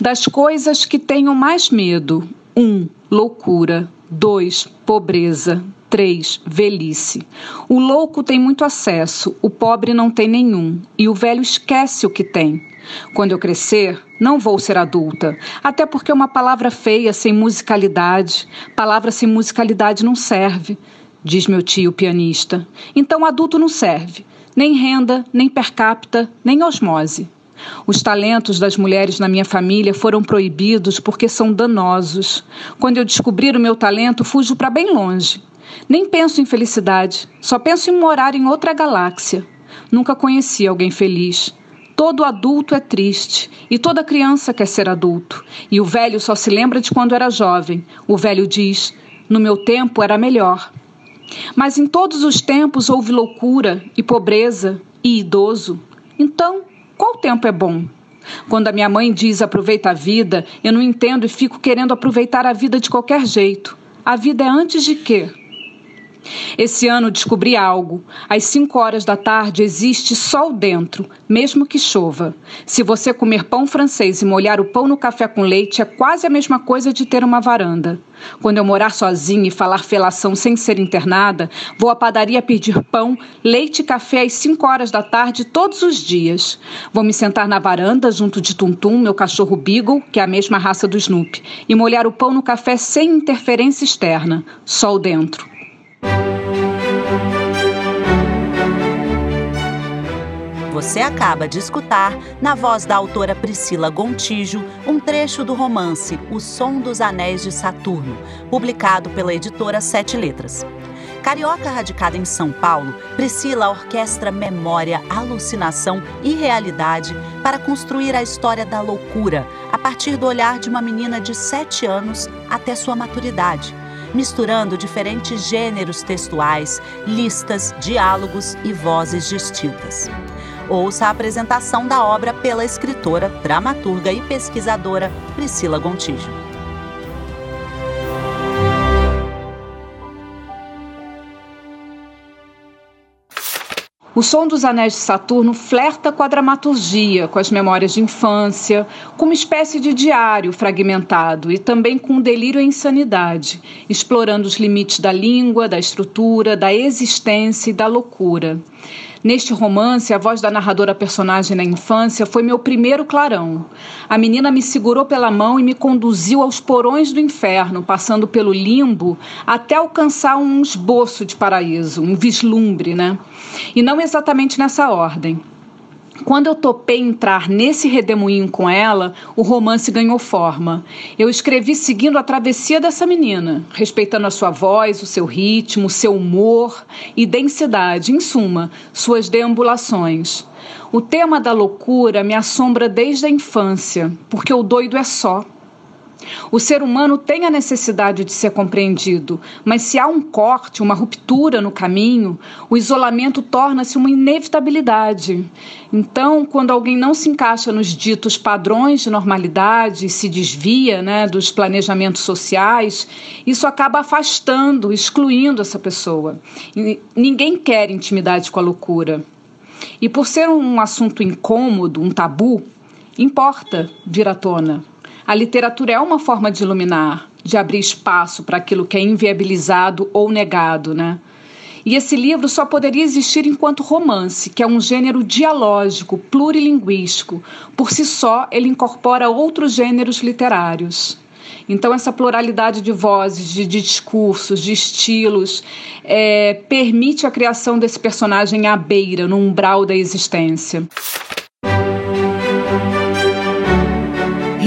Das coisas que tenho mais medo: 1. Um, loucura. 2. Pobreza. 3. Velhice. O louco tem muito acesso, o pobre não tem nenhum, e o velho esquece o que tem. Quando eu crescer, não vou ser adulta, até porque uma palavra feia sem musicalidade, palavra sem musicalidade não serve, diz meu tio pianista. Então adulto não serve, nem renda, nem per capita, nem osmose. Os talentos das mulheres na minha família foram proibidos porque são danosos. Quando eu descobrir o meu talento, fujo para bem longe. Nem penso em felicidade, só penso em morar em outra galáxia. Nunca conheci alguém feliz. Todo adulto é triste e toda criança quer ser adulto. E o velho só se lembra de quando era jovem. O velho diz: No meu tempo era melhor. Mas em todos os tempos houve loucura e pobreza e idoso. Então, qual tempo é bom? Quando a minha mãe diz aproveita a vida, eu não entendo e fico querendo aproveitar a vida de qualquer jeito. A vida é antes de quê? Esse ano descobri algo. Às 5 horas da tarde existe sol dentro, mesmo que chova. Se você comer pão francês e molhar o pão no café com leite, é quase a mesma coisa de ter uma varanda. Quando eu morar sozinha e falar felação sem ser internada, vou à padaria pedir pão, leite e café às 5 horas da tarde todos os dias. Vou me sentar na varanda junto de Tuntum, meu cachorro Beagle, que é a mesma raça do Snoopy, e molhar o pão no café sem interferência externa. Sol dentro. Você acaba de escutar, na voz da autora Priscila Gontijo, um trecho do romance O Som dos Anéis de Saturno, publicado pela editora Sete Letras. Carioca radicada em São Paulo, Priscila orquestra memória, alucinação e realidade para construir a história da loucura a partir do olhar de uma menina de 7 anos até sua maturidade, misturando diferentes gêneros textuais, listas, diálogos e vozes distintas ouça a apresentação da obra pela escritora, dramaturga e pesquisadora Priscila Gontijo. O Som dos Anéis de Saturno flerta com a dramaturgia, com as memórias de infância, com uma espécie de diário fragmentado e também com o delírio e insanidade, explorando os limites da língua, da estrutura, da existência e da loucura. Neste romance, a voz da narradora personagem na infância foi meu primeiro clarão. A menina me segurou pela mão e me conduziu aos porões do inferno, passando pelo limbo até alcançar um esboço de paraíso, um vislumbre, né? E não exatamente nessa ordem. Quando eu topei entrar nesse redemoinho com ela, o romance ganhou forma. Eu escrevi seguindo a travessia dessa menina, respeitando a sua voz, o seu ritmo, seu humor e densidade, em suma, suas deambulações. O tema da loucura me assombra desde a infância, porque o doido é só. O ser humano tem a necessidade de ser compreendido, mas se há um corte, uma ruptura no caminho, o isolamento torna-se uma inevitabilidade. Então, quando alguém não se encaixa nos ditos padrões de normalidade, se desvia né, dos planejamentos sociais, isso acaba afastando, excluindo essa pessoa. E ninguém quer intimidade com a loucura. E por ser um assunto incômodo, um tabu, importa vir à tona. A literatura é uma forma de iluminar, de abrir espaço para aquilo que é inviabilizado ou negado, né? E esse livro só poderia existir enquanto romance, que é um gênero dialógico, plurilinguístico. Por si só, ele incorpora outros gêneros literários. Então, essa pluralidade de vozes, de, discursos, de estilos, é, permite a criação desse personagem à beira, no umbral da existência.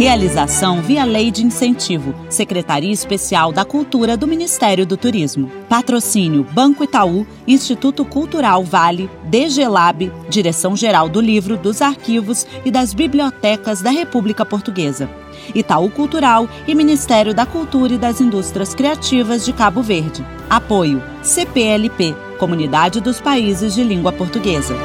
Realização via Lei de Incentivo, Secretaria Especial da Cultura do Ministério do Turismo. Patrocínio Banco Itaú, Instituto Cultural Vale, DG Lab, Direção-Geral do Livro, dos Arquivos e das Bibliotecas da República Portuguesa. Itaú Cultural e Ministério da Cultura e das Indústrias Criativas de Cabo Verde. Apoio CPLP, Comunidade dos Países de Língua Portuguesa.